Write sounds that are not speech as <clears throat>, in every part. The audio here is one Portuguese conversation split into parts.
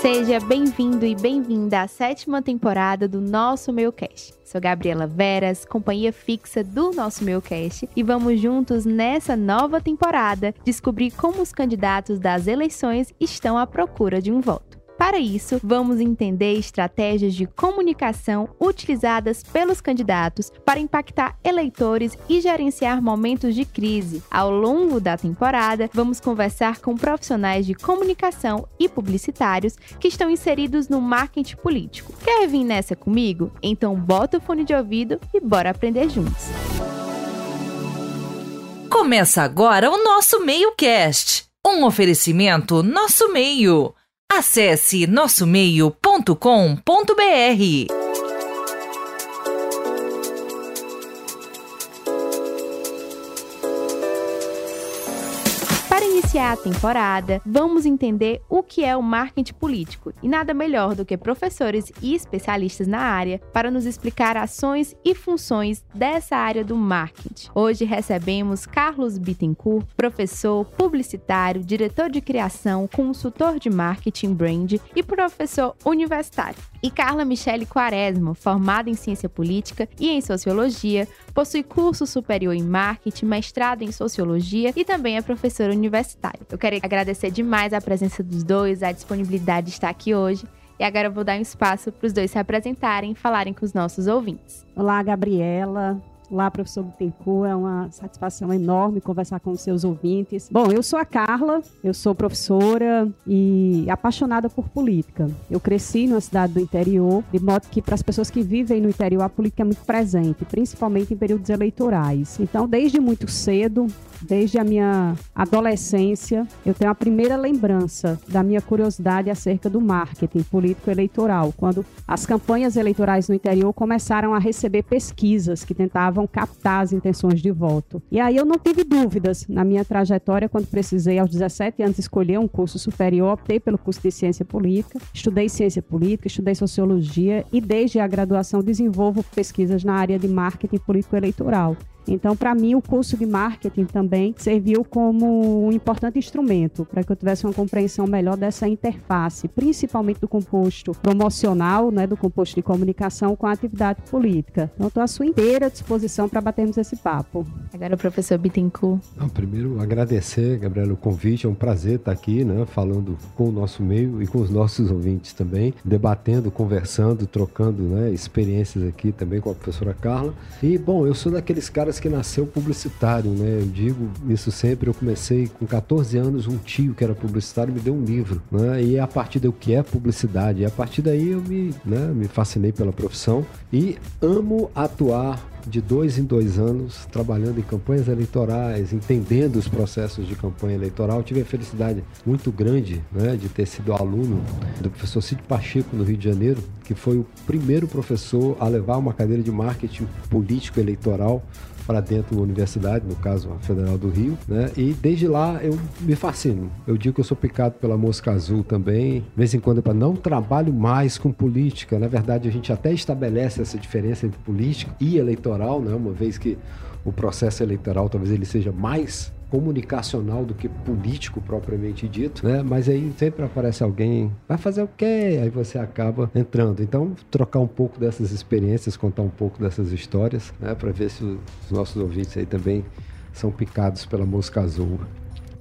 Seja bem-vindo e bem-vinda à sétima temporada do nosso Meocast. Sou Gabriela Veras, companhia fixa do nosso Meocast, e vamos juntos nessa nova temporada descobrir como os candidatos das eleições estão à procura de um voto. Para isso, vamos entender estratégias de comunicação utilizadas pelos candidatos para impactar eleitores e gerenciar momentos de crise. Ao longo da temporada, vamos conversar com profissionais de comunicação e publicitários que estão inseridos no marketing político. Quer vir nessa comigo? Então bota o fone de ouvido e bora aprender juntos. Começa agora o nosso Meio Cast, um oferecimento nosso meio. Acesse nossomeio.com.br. iniciar a temporada, vamos entender o que é o marketing político e nada melhor do que professores e especialistas na área para nos explicar ações e funções dessa área do marketing. Hoje recebemos Carlos Bittencourt, professor, publicitário, diretor de criação, consultor de marketing brand e professor universitário. E Carla Michele Quaresma, formada em ciência política e em sociologia, possui curso superior em marketing, mestrado em sociologia e também é professora universitária Eu quero agradecer demais a presença dos dois, a disponibilidade de estar aqui hoje. E agora eu vou dar um espaço para os dois se apresentarem e falarem com os nossos ouvintes. Olá, Gabriela. Olá, professor Bittencourt, é uma satisfação enorme conversar com os seus ouvintes. Bom, eu sou a Carla, eu sou professora e apaixonada por política. Eu cresci numa cidade do interior, de modo que para as pessoas que vivem no interior a política é muito presente, principalmente em períodos eleitorais. Então, desde muito cedo, desde a minha adolescência, eu tenho a primeira lembrança da minha curiosidade acerca do marketing político eleitoral, quando as campanhas eleitorais no interior começaram a receber pesquisas que tentavam captar as intenções de voto. E aí eu não tive dúvidas na minha trajetória quando precisei aos 17 anos escolher um curso superior, optei pelo curso de ciência política, estudei ciência política, estudei sociologia e desde a graduação desenvolvo pesquisas na área de marketing político eleitoral. Então, para mim, o curso de marketing também serviu como um importante instrumento para que eu tivesse uma compreensão melhor dessa interface, principalmente do composto promocional, né, do composto de comunicação com a atividade política. Então, estou à sua inteira disposição para batermos esse papo. Agora, o professor Bittencourt. Não, primeiro, agradecer, Gabriela, o convite. É um prazer estar aqui, né, falando com o nosso meio e com os nossos ouvintes também, debatendo, conversando, trocando né, experiências aqui também com a professora Carla. E, bom, eu sou daqueles caras que nasceu publicitário, né? Eu digo isso sempre. Eu comecei com 14 anos, um tio que era publicitário me deu um livro, né? E a partir do que é publicidade, e a partir daí eu me, né, me fascinei pela profissão e amo atuar de dois em dois anos trabalhando em campanhas eleitorais, entendendo os processos de campanha eleitoral. Tive a felicidade muito grande né, de ter sido aluno do professor Cid Pacheco no Rio de Janeiro, que foi o primeiro professor a levar uma cadeira de marketing político eleitoral para dentro da universidade, no caso a Federal do Rio, né? E desde lá eu me fascino. Eu digo que eu sou picado pela mosca azul também. De vez em quando eu não trabalho mais com política. Na verdade, a gente até estabelece essa diferença entre política e eleitoral, né? Uma vez que o processo eleitoral talvez ele seja mais comunicacional do que político propriamente dito, né? Mas aí sempre aparece alguém, vai fazer o quê? Aí você acaba entrando. Então, trocar um pouco dessas experiências, contar um pouco dessas histórias, né? Para ver se os nossos ouvintes aí também são picados pela mosca azul.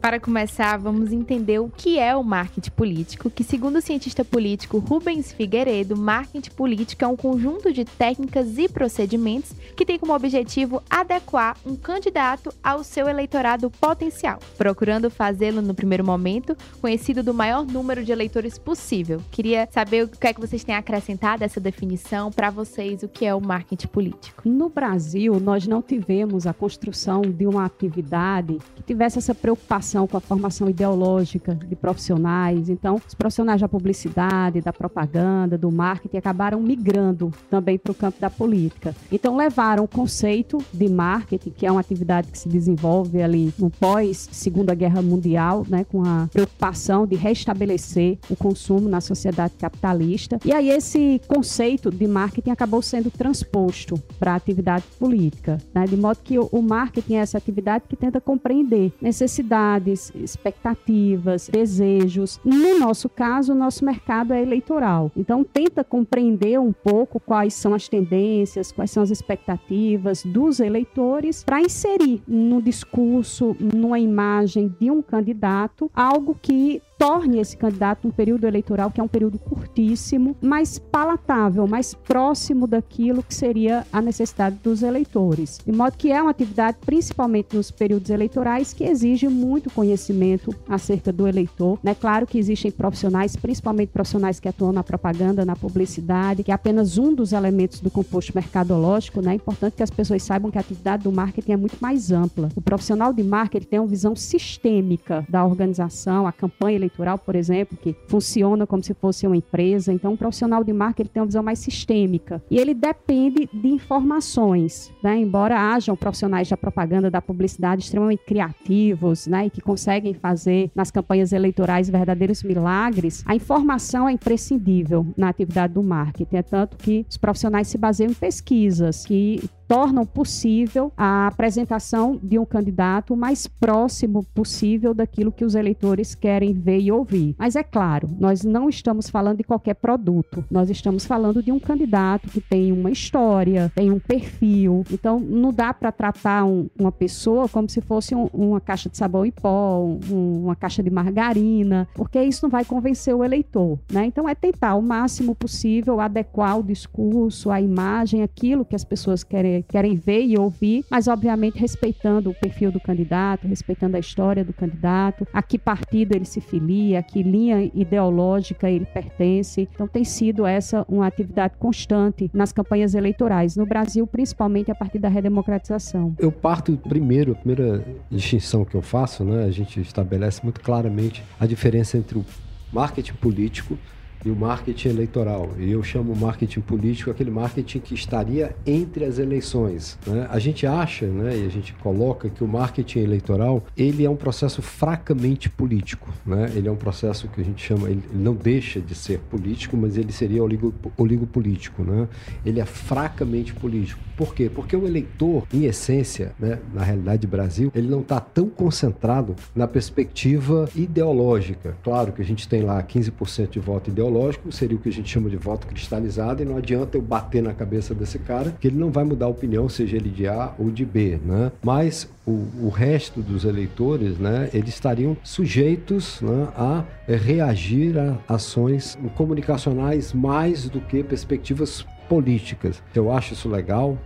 Para começar, vamos entender o que é o marketing político, que segundo o cientista político Rubens Figueiredo, marketing político é um conjunto de técnicas e procedimentos que tem como objetivo adequar um candidato ao seu eleitorado potencial, procurando fazê-lo no primeiro momento conhecido do maior número de eleitores possível. Queria saber o que é que vocês têm acrescentado essa definição para vocês, o que é o marketing político. No Brasil, nós não tivemos a construção de uma atividade que tivesse essa preocupação com a formação ideológica de profissionais. Então, os profissionais da publicidade, da propaganda, do marketing acabaram migrando também para o campo da política. Então, levaram o conceito de marketing, que é uma atividade que se desenvolve ali no pós Segunda Guerra Mundial, né, com a preocupação de restabelecer o consumo na sociedade capitalista. E aí esse conceito de marketing acabou sendo transposto para a atividade política, né, de modo que o marketing é essa atividade que tenta compreender necessidades vontades, expectativas, desejos. No nosso caso, o nosso mercado é eleitoral. Então, tenta compreender um pouco quais são as tendências, quais são as expectativas dos eleitores para inserir no discurso, numa imagem de um candidato, algo que torne esse candidato um período eleitoral que é um período curtíssimo, mais palatável, mais próximo daquilo que seria a necessidade dos eleitores. De modo que é uma atividade, principalmente nos períodos eleitorais, que exige muito conhecimento acerca do eleitor. É claro que existem profissionais, principalmente profissionais que atuam na propaganda, na publicidade, que é apenas um dos elementos do composto mercadológico. Né? É importante que as pessoas saibam que a atividade do marketing é muito mais ampla. O profissional de marketing tem uma visão sistêmica da organização, a campanha eleitoral, por exemplo, que funciona como se fosse uma empresa. Então, um profissional de marketing tem uma visão mais sistêmica. E ele depende de informações, né? Embora hajam profissionais da propaganda, da publicidade extremamente criativos, né? E que conseguem fazer nas campanhas eleitorais verdadeiros milagres, a informação é imprescindível na atividade do marketing. É tanto que os profissionais se baseiam em pesquisas que tornam possível a apresentação de um candidato o mais próximo possível daquilo que os eleitores querem ver e ouvir. Mas é claro, nós não estamos falando de qualquer produto, nós estamos falando de um candidato que tem uma história, tem um perfil. Então, não dá para tratar um, uma pessoa como se fosse um, uma caixa de sabão em pó, um, uma caixa de margarina, porque isso não vai convencer o eleitor. Né? Então, é tentar o máximo possível adequar o discurso, a imagem, aquilo que as pessoas querem querem ver e ouvir, mas obviamente respeitando o perfil do candidato, respeitando a história do candidato, a que partido ele se filia, a que linha ideológica ele pertence. Então tem sido essa uma atividade constante nas campanhas eleitorais, no Brasil, principalmente a partir da redemocratização. Eu parto primeiro, a primeira distinção que eu faço, né, a gente estabelece muito claramente a diferença entre o marketing político e o marketing eleitoral. E eu chamo marketing político aquele marketing que estaria entre as eleições. Né? A gente acha, né, e a gente coloca que o marketing eleitoral ele é um processo fracamente político. Né? Ele é um processo que a gente chama, ele não deixa de ser político, mas ele seria oligo, oligopolítico. Né? Ele é fracamente político. Por quê? Porque o eleitor, em essência, né, na realidade Brasil, ele não está tão concentrado na perspectiva ideológica. Claro que a gente tem lá 15% de voto ideológico, seria o que a gente chama de voto cristalizado, e não adianta eu bater na cabeça desse cara, que ele não vai mudar a opinião, seja ele de A ou de B, né? Mas o, o resto dos eleitores, né, eles estariam sujeitos né, a reagir a ações comunicacionais mais do que perspectivas políticas. Eu acho isso legal,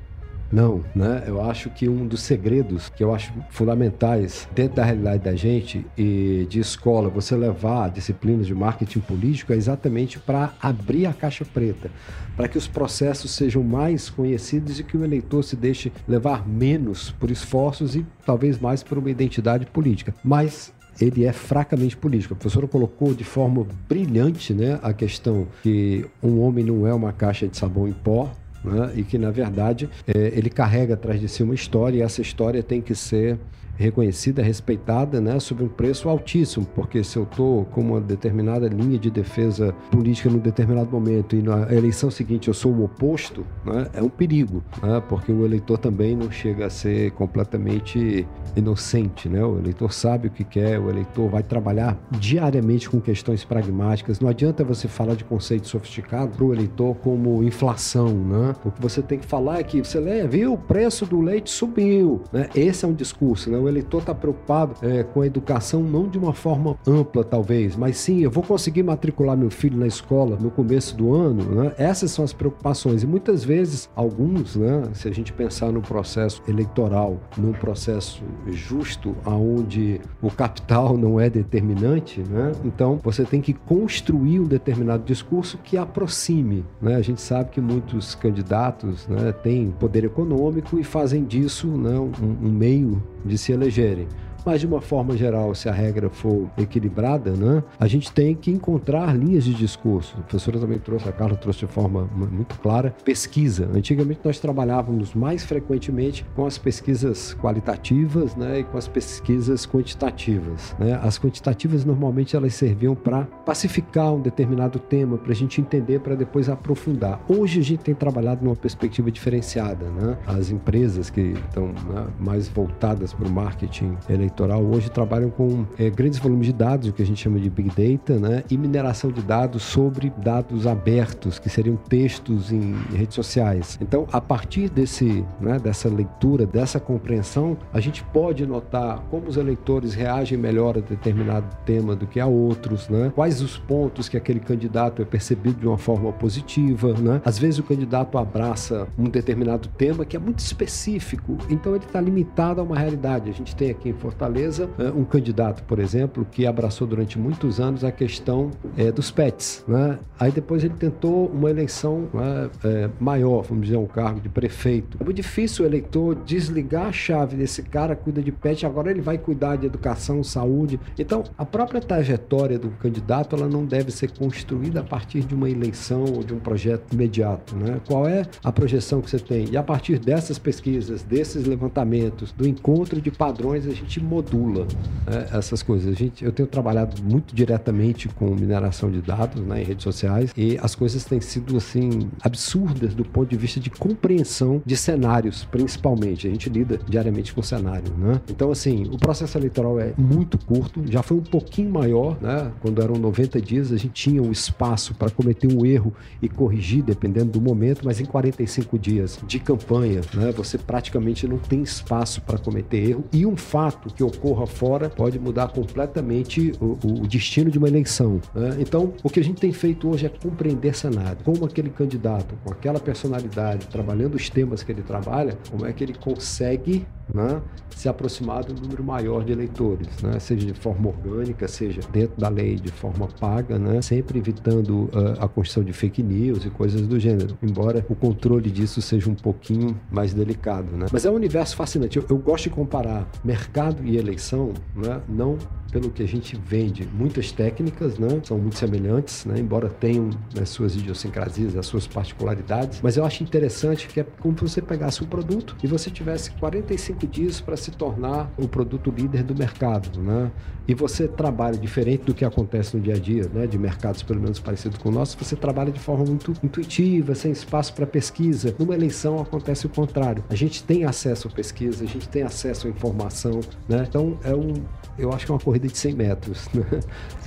não, né? Eu acho que um dos segredos que eu acho fundamentais dentro da realidade da gente e de escola, você levar disciplinas de marketing político é exatamente para abrir a caixa preta, para que os processos sejam mais conhecidos e que o eleitor se deixe levar menos por esforços e talvez mais por uma identidade política. Mas ele é fracamente político. A professora colocou de forma brilhante né, a questão que um homem não é uma caixa de sabão em pó, né, e que, na verdade, é, ele carrega atrás de si uma história e essa história tem que ser reconhecida, respeitada, né, sob um preço altíssimo, porque se eu estou com uma determinada linha de defesa política num determinado momento e na eleição seguinte eu sou o oposto, né, é um perigo, né, porque o eleitor também não chega a ser completamente inocente, né, o eleitor sabe o que quer, o eleitor vai trabalhar diariamente com questões pragmáticas, não adianta você falar de conceito sofisticado para o eleitor como inflação, né, o que você tem que falar é que você lê, viu, o preço do leite subiu, né, esse é um discurso, né, o eleitor está preocupado é, com a educação não de uma forma ampla, talvez, mas sim, eu vou conseguir matricular meu filho na escola no começo do ano, né? Essas são as preocupações. E muitas vezes, alguns, né, se a gente pensar no processo eleitoral, num processo justo, onde o capital não é determinante, né? Então, você tem que construir um determinado discurso que aproxime, né? A gente sabe que muitos candidatos né, têm poder econômico e fazem disso né, um, um meio de se elegerem. Mas de uma forma geral, se a regra for equilibrada, né, a gente tem que encontrar linhas de discurso. A professora também trouxe, a Carla trouxe de forma muito clara, pesquisa. Antigamente nós trabalhávamos mais frequentemente com as pesquisas qualitativas né, e com as pesquisas quantitativas. Né? As quantitativas normalmente elas serviam para pacificar um determinado tema, para a gente entender, para depois aprofundar. Hoje a gente tem trabalhado numa perspectiva diferenciada. Né? As empresas que estão né, mais voltadas para o marketing eleitoral eleitoral hoje trabalham com é, grandes volumes de dados, o que a gente chama de Big Data, né? e mineração de dados sobre dados abertos, que seriam textos em redes sociais. Então, a partir desse, né, dessa leitura, dessa compreensão, a gente pode notar como os eleitores reagem melhor a determinado tema do que a outros, né? quais os pontos que aquele candidato é percebido de uma forma positiva. Né? Às vezes o candidato abraça um determinado tema que é muito específico, então ele está limitado a uma realidade. A gente tem aqui em Fortaleza eh, um candidato, por exemplo, que abraçou durante muitos anos a questão é, dos pets. Né? Aí depois ele tentou uma eleição né, é, maior, vamos dizer, um cargo de prefeito. É muito difícil o eleitor desligar a chave desse cara, cuida de pet, agora ele vai cuidar de educação, saúde. Então, a própria trajetória do candidato ela não deve ser construída a partir de uma eleição ou de um projeto imediato. Né? Qual é a projeção que você tem? E a partir dessas pesquisas, desses levantamentos, do encontro de padrões, a gente modula né, essas coisas. A gente, eu tenho trabalhado muito diretamente com mineração de dados né, em redes sociais e as coisas têm sido assim absurdas do ponto de vista de compreensão de cenários, principalmente. A gente lida diariamente com cenário, né? Então, assim, o processo eleitoral é muito curto, já foi um pouquinho maior, né? Quando eram 90 dias, a gente tinha um espaço para cometer um erro e corrigir, dependendo do momento, mas em 45 dias de campanha, né? Você praticamente não tem espaço para cometer erro e um fato que ocorra fora pode mudar completamente o, o destino de uma eleição. Né? Então, o que a gente tem feito hoje é compreender cenário, como aquele candidato com aquela personalidade, trabalhando os temas que ele trabalha, como é que ele consegue né, se aproximar do número maior de eleitores, né, seja de forma orgânica, seja dentro da lei de forma paga, né, sempre evitando uh, a construção de fake news e coisas do gênero, embora o controle disso seja um pouquinho mais delicado. Né. Mas é um universo fascinante. Eu, eu gosto de comparar mercado e eleição, né, não pelo que a gente vende. Muitas técnicas né, são muito semelhantes, né, embora tenham as suas idiosincrasias, as suas particularidades, mas eu acho interessante que é como se você pegasse um produto e você tivesse 45 dias para se tornar o produto líder do mercado. Né? E você trabalha diferente do que acontece no dia a dia, né, de mercados pelo menos parecidos com o nosso, você trabalha de forma muito intuitiva, sem espaço para pesquisa. Numa eleição acontece o contrário. A gente tem acesso à pesquisa, a gente tem acesso à informação, né? Então é um, eu acho que é uma corrida de 100 metros. Né?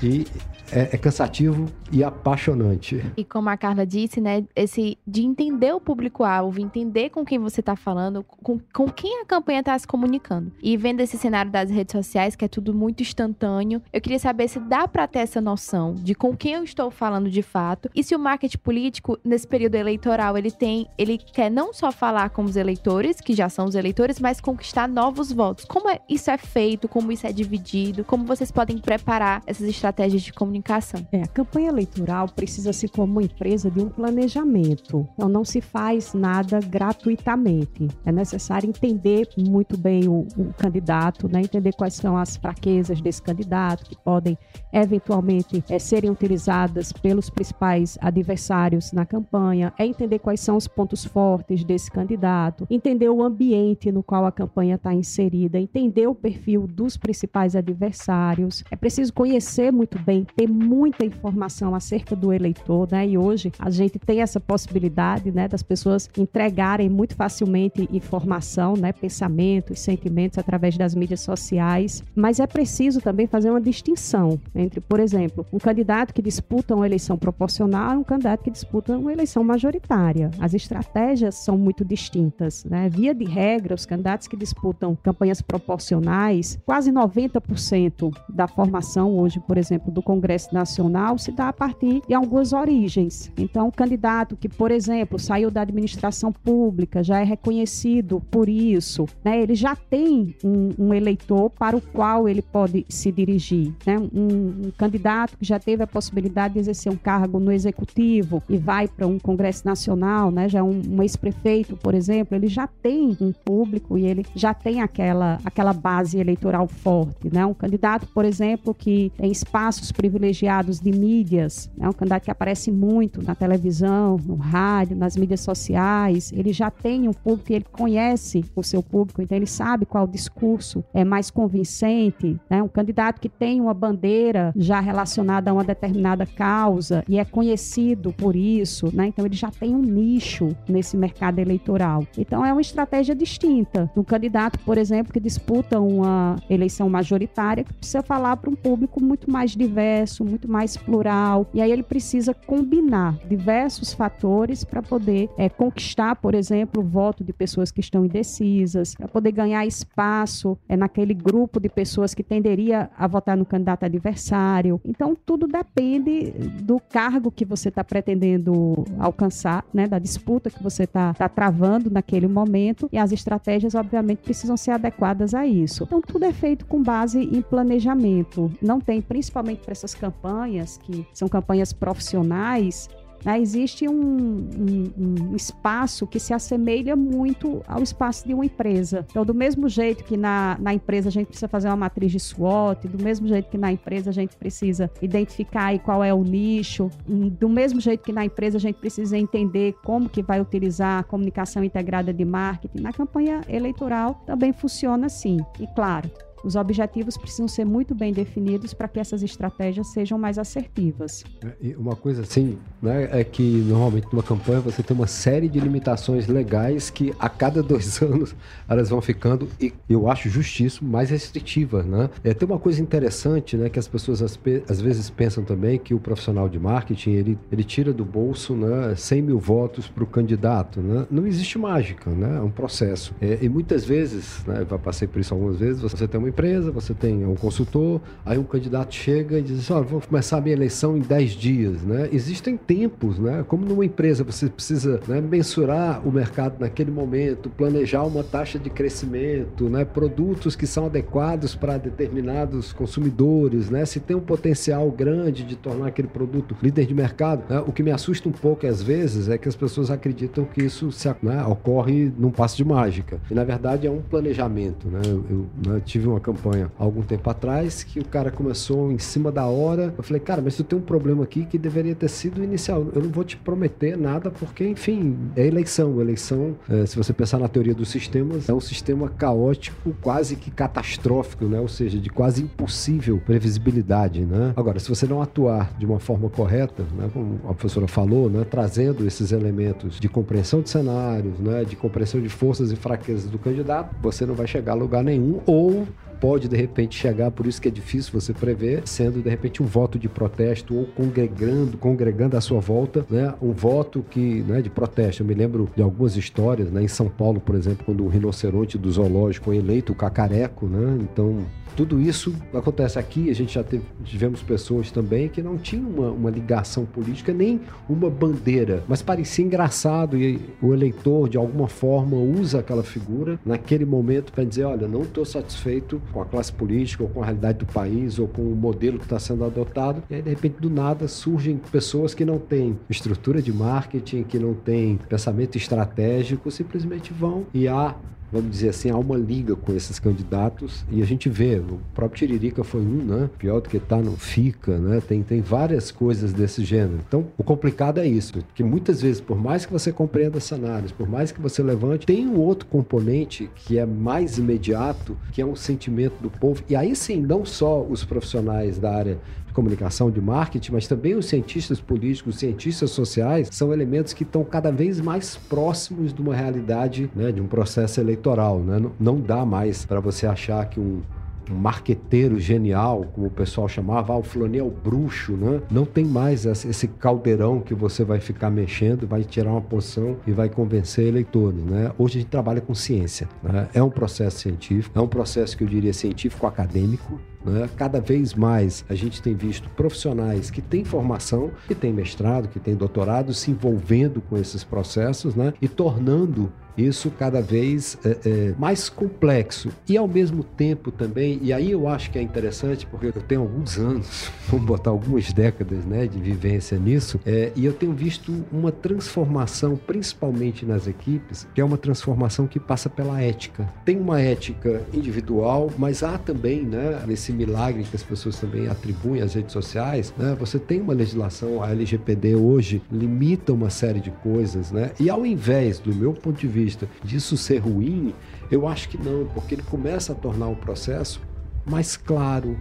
E é, é, cansativo e apaixonante. E como a Carla disse, né, esse de entender o público-alvo, entender com quem você está falando, com, com quem a campanha está se comunicando. E vendo esse cenário das redes sociais, que é tudo muito instantâneo, eu queria saber se dá para ter essa noção de com quem eu estou falando de fato e se o marketing político nesse período eleitoral ele tem, ele quer não só falar com os eleitores, que já são os eleitores, mas conquistar novos votos. Como é, isso é feito, como isso é dividido, como vocês podem preparar essas estratégias de comunicação comunicação. É, a campanha eleitoral precisa-se como empresa de um planejamento. Então não se faz nada gratuitamente. É necessário entender muito bem o, o candidato, né? entender quais são as fraquezas desse candidato que podem eventualmente é, serem utilizadas pelos principais adversários na campanha, é entender quais são os pontos fortes desse candidato, entender o ambiente no qual a campanha está inserida, entender o perfil dos principais adversários. É preciso conhecer muito bem, ter muita informação acerca do eleitor, né? E hoje a gente tem essa possibilidade, né, das pessoas entregarem muito facilmente informação, né, pensamentos, sentimentos através das mídias sociais. Mas é preciso também fazer uma distinção entre, por exemplo, um candidato que disputa uma eleição proporcional e um candidato que disputa uma eleição majoritária. As estratégias são muito distintas, né? Via de regra, os candidatos que disputam campanhas proporcionais, quase 90% da formação hoje, por exemplo, do Congresso Congresso Nacional se dá a partir de algumas origens. Então, o candidato que, por exemplo, saiu da administração pública, já é reconhecido por isso, né? ele já tem um, um eleitor para o qual ele pode se dirigir. Né? Um, um, candidato que já teve a possibilidade de exercer um cargo no executivo e vai para um Congresso Nacional, né? já um, um ex-prefeito, por exemplo, ele já tem um público e ele já tem aquela, aquela base eleitoral forte. Né? Um candidato, por exemplo, que tem espaços privilegiados privilegiados de mídias, é um candidato que aparece muito na televisão, no rádio, nas mídias sociais, ele já tem um público, ele conhece o seu público, então ele sabe qual discurso é mais convincente, né? um candidato que tem uma bandeira já relacionada a uma determinada causa e é conhecido por isso, né? então ele já tem um nicho nesse mercado eleitoral. Então é uma estratégia distinta. Um candidato, por exemplo, que disputa um, uma eleição majoritária que precisa falar para um público muito mais diverso, muito mais plural. E aí ele precisa combinar diversos fatores para poder é, conquistar, por exemplo, o voto de pessoas que estão indecisas, para poder ganhar espaço é, naquele grupo de pessoas que tenderia a votar no candidato adversário. Então, tudo depende do cargo que você está pretendendo alcançar, né, da disputa que você está tá travando naquele momento, e as estratégias, obviamente, precisam ser adequadas a isso. Então, tudo é feito com base em planejamento. Não tem, principalmente para essas campanhas, que são campanhas profissionais, né? Existe um, um, um, espaço que se assemelha muito ao espaço de uma empresa. Então, do mesmo jeito que na, na empresa a gente precisa fazer uma matriz de SWOT, do mesmo jeito que na empresa a gente precisa identificar qual é o nicho, do mesmo jeito que na empresa a gente precisa entender como que vai utilizar a comunicação integrada de marketing, na campanha eleitoral também funciona assim. E claro, os objetivos precisam ser muito bem definidos para que essas estratégias sejam mais assertivas. É, uma coisa assim, né, é que normalmente numa campanha você tem uma série de limitações legais que a cada <laughs> dois anos elas vão ficando, e eu acho justíssimo, mais restritivas, né? É, tem uma coisa interessante, né, que as pessoas às, às vezes pensam também que o profissional de marketing, ele, ele tira do bolso, né, 100 mil votos para o candidato, né? Não existe mágica, né? É um processo. É, e muitas vezes, né, eu passei por isso algumas vezes, você tem uma empresa, você tem um consultor, aí um candidato chega e diz assim, vou começar a minha eleição em 10 dias, né? Existem tempos, né? Como numa empresa você precisa né, mensurar o mercado naquele momento, planejar uma taxa de crescimento, né? Produtos que são adequados para determinados consumidores, né? Se tem um potencial grande de tornar aquele produto líder de mercado, né? o que me assusta um pouco às vezes é que as pessoas acreditam que isso se, né, ocorre num passo de mágica. E na verdade é um planejamento, né? Eu, eu né, tive uma campanha há algum tempo atrás que o cara começou em cima da hora. Eu falei, cara, mas tu tem um problema aqui que deveria ter sido inicial. Eu não vou te prometer nada porque, enfim, é eleição. Eleição, é, se você pensar na teoria dos sistemas, é um sistema caótico, quase que catastrófico, né? Ou seja, de quase impossível previsibilidade, né? Agora, se você não atuar de uma forma correta, né? Como a professora falou, né? Trazendo esses elementos de compreensão de cenários, né? De compreensão de forças e fraquezas do candidato, você não vai chegar a lugar nenhum ou pode de repente chegar, por isso que é difícil você prever, sendo de repente um voto de protesto ou congregando, congregando à sua volta, né, um voto que, né, de protesto. Eu me lembro de algumas histórias, né, em São Paulo, por exemplo, quando o rinoceronte do zoológico foi eleito o cacareco, né? Então, tudo isso acontece aqui. A gente já teve, tivemos pessoas também que não tinham uma, uma, ligação política nem uma bandeira, mas parecia engraçado e o eleitor, de alguma forma, usa aquela figura naquele momento para dizer: olha, não estou satisfeito com a classe política ou com a realidade do país ou com o modelo que está sendo adotado. E aí, de repente, do nada surgem pessoas que não têm estrutura de marketing, que não têm pensamento estratégico, simplesmente vão e há vamos dizer assim, há uma liga com esses candidatos e a gente vê, o próprio Tiririca foi um, né? Pior do que tá, não fica, né? Tem, tem várias coisas desse gênero. Então, o complicado é isso, que muitas vezes, por mais que você compreenda cenários, por mais que você levante, tem um outro componente que é mais imediato, que é um sentimento do povo. E aí sim, não só os profissionais da área de comunicação, de marketing, mas também os cientistas políticos, os cientistas sociais, são elementos que estão cada vez mais próximos de uma realidade, né, de um processo eleitoral. Né? Não, não dá mais para você achar que um um marqueteiro genial, como o pessoal chamava, ah, o flanel bruxo, né? Não tem mais esse caldeirão que você vai ficar mexendo, vai tirar uma poção e vai convencer eleitores, né? Hoje a gente trabalha com ciência, né? É um processo científico, é um processo que eu diria científico acadêmico, né? Cada vez mais a gente tem visto profissionais que têm formação, que têm mestrado, que têm doutorado, se envolvendo com esses processos né? e tornando isso cada vez é, é, mais complexo e ao mesmo tempo também, e aí eu acho que é interessante porque eu tenho alguns anos, <laughs> vamos botar algumas décadas né, de vivência nisso, é, e eu tenho visto uma transformação, principalmente nas equipes, que é uma transformação que passa pela ética. Tem uma ética individual, mas há também, né, nesse esse milagre que as pessoas também atribuem às redes sociais, né? Você tem uma legislação, a LGPD hoje limita uma série de coisas, né? E ao invés, do meu ponto de vista, disso ser ruim, eu acho que não, porque ele começa a tornar o processo mais claro,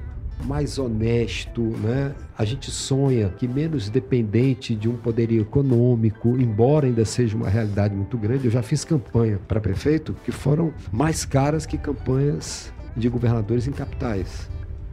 mais honesto, né? A gente sonha que menos dependente de um poderio econômico, embora ainda seja uma realidade muito grande. Eu já fiz campanha para prefeito que foram mais caras que campanhas de governadores em capitais.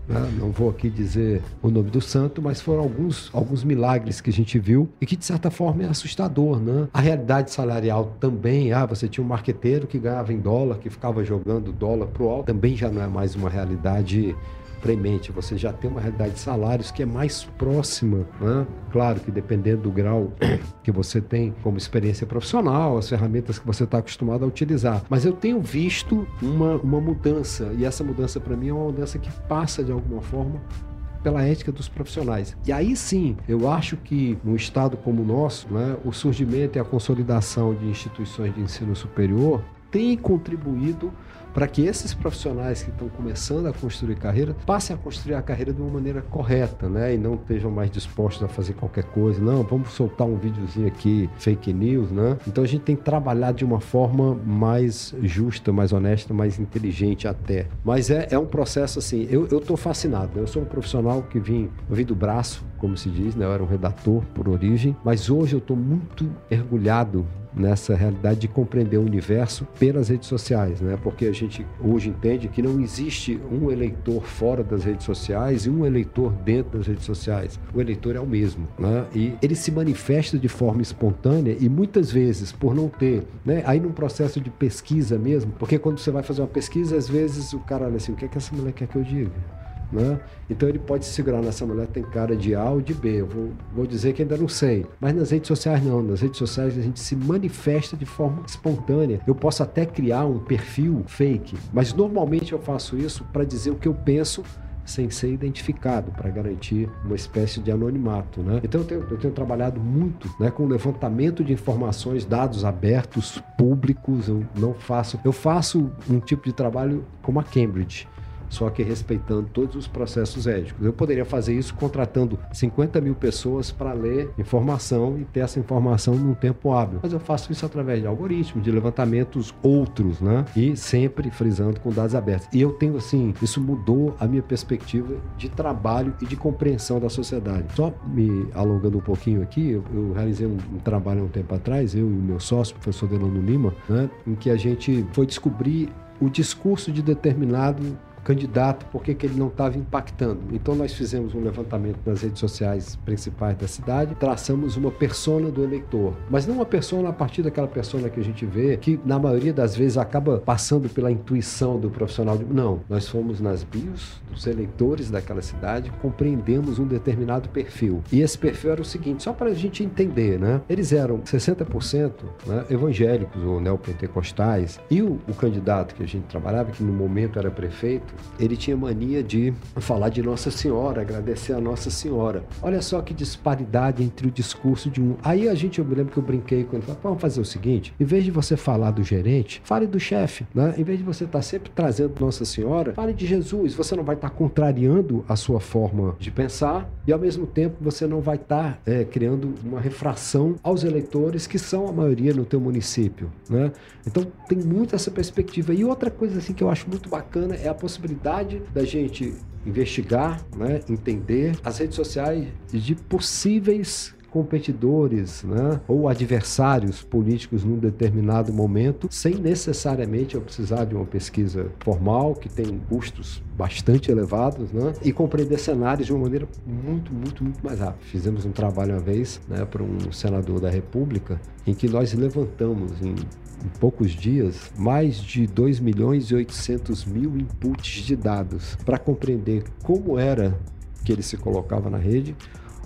Né? Não vou aqui dizer o nome do santo, mas foram alguns, alguns milagres que a gente viu e que, de certa forma, é assustador. Né? A realidade salarial também, ah, você tinha um marqueteiro que ganhava em dólar, que ficava jogando dólar para o alto, também já não é mais uma realidade premente, você já tem uma realidade de salários que é mais próxima, né? Claro que dependendo do grau <clears throat> que você tem como experiência profissional, as ferramentas que você está acostumado a utilizar. Mas eu tenho visto uma, uma mudança, e essa mudança para mim é uma mudança que passa de alguma forma pela ética dos profissionais. E aí sim, eu acho que num estado como o nosso, né, o surgimento e a consolidação de instituições de ensino superior tem contribuído para que esses profissionais que estão começando a construir carreira passem a construir a carreira de uma maneira correta, né? E não estejam mais dispostos a fazer qualquer coisa. Não, vamos soltar um videozinho aqui, fake news, né? Então a gente tem que trabalhar de uma forma mais justa, mais honesta, mais inteligente até. Mas é, é um processo assim, eu, tô fascinado. Né? Eu sou um profissional que vim, vim do braço, como se diz, né? Eu era um redator por origem, mas hoje eu estou muito mergulhado nessa realidade de compreender o universo pelas redes sociais, né? Porque a gente hoje entende que não existe um eleitor fora das redes sociais e um eleitor dentro das redes sociais. O eleitor é o mesmo, né? E ele se manifesta de forma espontânea e muitas vezes por não ter, né? Aí num processo de pesquisa mesmo, porque quando você vai fazer uma pesquisa, às vezes o cara olha assim, o que é que essa mulher quer que eu diga? Né? Então ele pode segurar nessa mulher tem cara de A ou de B. Eu vou, vou dizer que ainda não sei. Mas nas redes sociais não. Nas redes sociais a gente se manifesta de forma espontânea. Eu posso até criar um perfil fake, mas normalmente eu faço isso para dizer o que eu penso sem ser identificado, para garantir uma espécie de anonimato. Né? Então eu tenho, eu tenho trabalhado muito né, com levantamento de informações, dados abertos, públicos. Eu não faço. Eu faço um tipo de trabalho como a Cambridge só que respeitando todos os processos éticos. Eu poderia fazer isso contratando 50 mil pessoas para ler informação e ter essa informação num tempo hábil. Mas eu faço isso através de algoritmos, de levantamentos outros, né? E sempre frisando com dados abertos. E eu tenho, assim, isso mudou a minha perspectiva de trabalho e de compreensão da sociedade. Só me alongando um pouquinho aqui, eu, eu realizei um, um, trabalho há um tempo atrás, eu e o meu sócio, o professor Delano Lima, né? Em que a gente foi descobrir o discurso de determinado candidato, por que ele não estava impactando. Então nós fizemos um levantamento nas redes sociais principais da cidade, traçamos uma persona do eleitor, mas não uma persona a partir daquela persona que a gente vê, que na maioria das vezes acaba passando pela intuição do profissional. Não, nós fomos nas bios dos eleitores daquela cidade, compreendemos um determinado perfil. E esse perfil era o seguinte, só para a gente entender, né? Eles eram 60% né, evangélicos ou neopentecostais, e o, o candidato que a gente trabalhava, que no momento era prefeito, ele tinha mania de falar de Nossa Senhora, agradecer a Nossa Senhora. Olha só que disparidade entre o discurso de um. Aí a gente, eu me lembro que eu brinquei quando falei, vamos fazer o seguinte: em vez de você falar do gerente, fale do chefe, né? Em vez de você estar tá sempre trazendo Nossa Senhora, fale de Jesus. Você não vai estar tá contrariando a sua forma de pensar e ao mesmo tempo você não vai estar tá, é, criando uma refração aos eleitores que são a maioria no teu município, né? Então tem muito essa perspectiva. E outra coisa assim que eu acho muito bacana é a possibilidade possibilidade da gente investigar, né, entender as redes sociais de possíveis competidores né, ou adversários políticos num determinado momento, sem necessariamente eu precisar de uma pesquisa formal, que tem custos bastante elevados, né, e compreender cenários de uma maneira muito, muito, muito mais rápida. Fizemos um trabalho uma vez né, para um senador da República, em que nós levantamos em em poucos dias, mais de 2 milhões e 800 mil inputs de dados para compreender como era que ele se colocava na rede,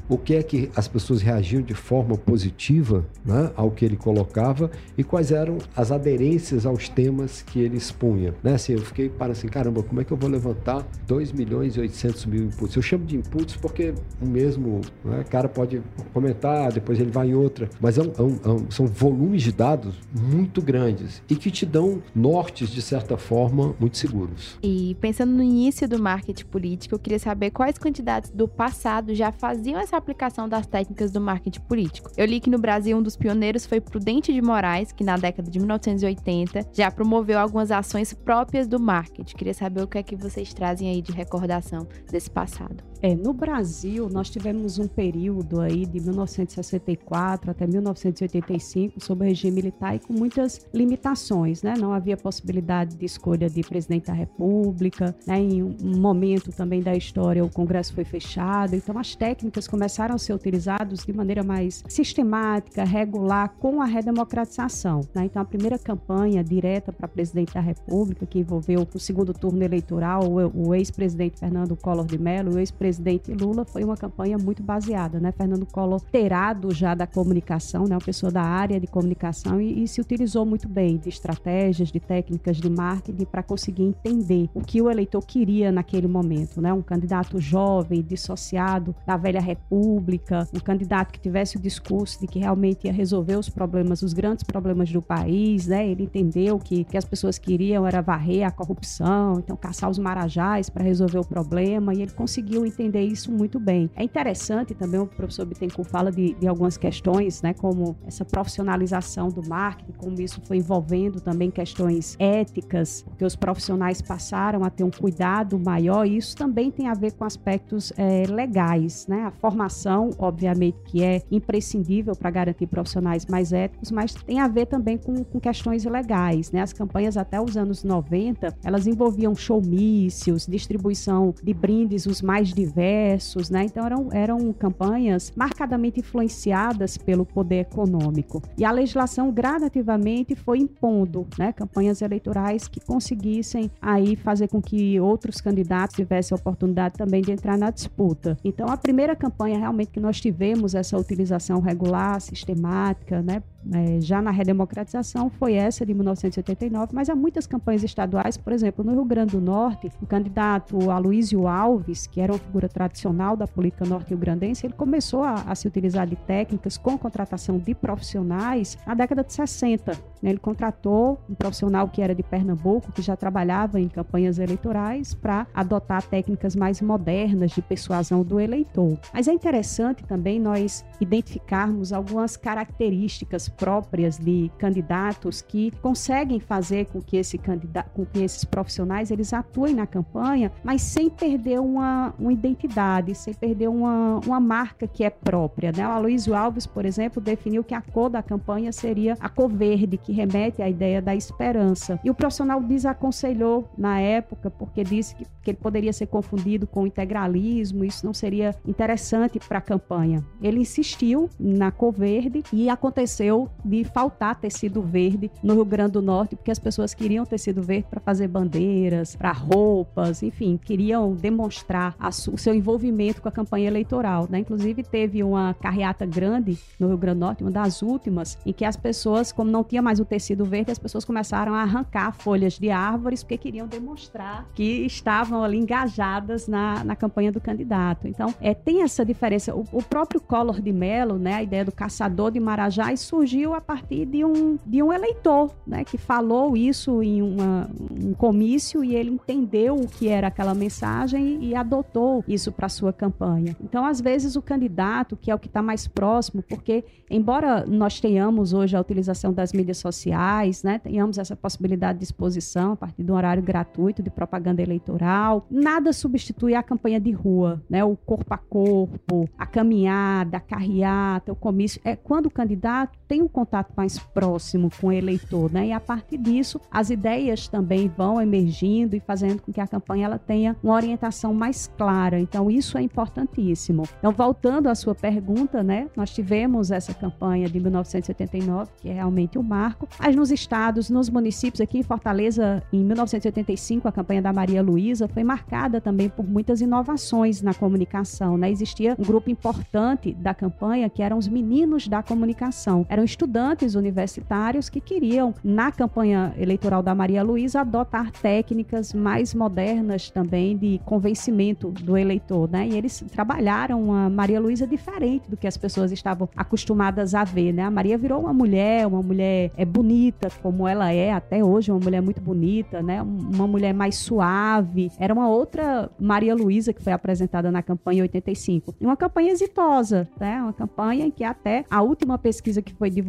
o que é que as pessoas reagiam de forma positiva né, ao que ele colocava e quais eram as aderências aos temas que ele expunha. Né? Assim, eu fiquei para assim, caramba, como é que eu vou levantar 2 milhões e 800 mil inputs? Eu chamo de inputs porque o mesmo né, cara pode comentar, depois ele vai em outra, mas é é um, é um, são volumes de dados muito grandes e que te dão nortes, de certa forma, muito seguros. E pensando no início do marketing político, eu queria saber quais candidatos do passado já faziam essa essa aplicação das técnicas do marketing político. Eu li que no Brasil um dos pioneiros foi Prudente de Moraes, que na década de 1980 já promoveu algumas ações próprias do marketing. Queria saber o que é que vocês trazem aí de recordação desse passado. É, no Brasil, nós tivemos um período aí de 1964 até 1985 sob regime militar e com muitas limitações, né? Não havia possibilidade de escolha de presidente da República, né? Em um momento também da história o Congresso foi fechado, então as técnicas começaram a ser utilizadas de maneira mais sistemática, regular, com a redemocratização, né? Então a primeira campanha direta para presidente da República, que envolveu o segundo turno eleitoral, o, o ex-presidente Fernando Collor de Mello, o ex-presidente Lula, foi uma campanha muito baseada, né? Fernando Collor terado já da comunicação, né? Uma pessoa da área de comunicação e, e se utilizou muito bem de estratégias, de técnicas de marketing para conseguir entender o que o eleitor queria naquele momento, né? Um candidato jovem, dissociado da velha república, um candidato que tivesse o discurso de que realmente ia resolver os problemas, os grandes problemas do país, né? Ele entendeu que, que as pessoas queriam era varrer a corrupção, então caçar os marajás para resolver o problema e ele conseguiu entender isso muito bem. É interessante também, o professor Bittencourt fala de, de algumas questões, né, como essa profissionalização do marketing, como isso foi envolvendo também questões éticas, que os profissionais passaram a ter um cuidado maior, e isso também tem a ver com aspectos é, legais, né? A formação, obviamente, que é imprescindível para garantir profissionais mais éticos, mas tem a ver também com, com questões legais, né? As campanhas até os anos 90, elas envolviam showmícios, distribuição de brindes os mais diversos, né? Então eram, eram campanhas marcadamente influenciadas pelo poder econômico. E a legislação gradativamente foi impondo, né, campanhas eleitorais que conseguissem aí fazer com que outros candidatos tivessem a oportunidade também de entrar na disputa. Então a primeira campanha realmente que nós tivemos essa utilização regular, sistemática, né, é, já na redemocratização foi essa de 1989, mas há muitas campanhas estaduais, por exemplo, no Rio Grande do Norte, o candidato Aloysio Alves, que era uma figura tradicional da política norte-rio-grandense, ele começou a, a, se utilizar de técnicas com contratação de profissionais na década de 60. Né? Ele contratou um profissional que era de Pernambuco, que já trabalhava em campanhas eleitorais, para adotar técnicas mais modernas de persuasão do eleitor. Mas é interessante também nós identificarmos algumas características próprias de candidatos que conseguem fazer com que, esse candidato, com que esses profissionais eles atuem na campanha, mas sem perder uma, uma identidade, sem perder uma, uma marca que é própria. Né? O Aloysio Alves, por exemplo, definiu que a cor da campanha seria a cor verde, que remete à ideia da esperança. E o profissional desaconselhou na época, porque disse que, que ele poderia ser confundido com integralismo, isso não seria interessante para a campanha. Ele insistiu na cor verde e aconteceu de faltar tecido verde no Rio Grande do Norte, porque as pessoas queriam tecido verde para fazer bandeiras, para roupas, enfim, queriam demonstrar o seu envolvimento com a campanha eleitoral. Né? Inclusive, teve uma carreata grande no Rio Grande do Norte, uma das últimas, em que as pessoas, como não tinha mais o tecido verde, as pessoas começaram a arrancar folhas de árvores porque queriam demonstrar que estavam ali engajadas na, na campanha do candidato. Então, é, tem essa diferença. O, o próprio Collor de Mello, né, a ideia do caçador de marajás, surgiu surgiu a partir de um, de um eleitor, né, que falou isso em uma, um comício e ele entendeu o que era aquela mensagem e adotou isso para sua campanha. Então, às vezes, o candidato, que é o que está mais próximo, porque, embora nós tenhamos hoje a utilização das mídias sociais, né, tenhamos essa possibilidade de exposição a partir de um horário gratuito de propaganda eleitoral, nada substitui a campanha de rua, né, o corpo a corpo, a caminhada, a carreata, o comício. É quando o candidato tem um contato mais próximo com o eleitor, né? E a partir disso, as ideias também vão emergindo e fazendo com que a campanha ela tenha uma orientação mais clara. Então, isso é importantíssimo. Então, voltando à sua pergunta, né? Nós tivemos essa campanha de 1979, que é realmente um marco, mas nos estados, nos municípios, aqui em Fortaleza, em 1985, a campanha da Maria Luísa foi marcada também por muitas inovações na comunicação, né? Existia um grupo importante da campanha que eram os meninos da comunicação. Eram estudantes universitários que queriam, na campanha eleitoral da Maria Luísa, adotar técnicas mais modernas também de convencimento do eleitor, né? E eles trabalharam a Maria Luísa diferente do que as pessoas estavam acostumadas a ver, né? A Maria virou uma mulher, uma mulher é bonita, como ela é até hoje, uma mulher muito bonita, né? Uma mulher mais suave. Era uma outra Maria Luísa que foi apresentada na campanha 85. Uma campanha exitosa, né? Uma campanha em que até a última pesquisa que foi divulgada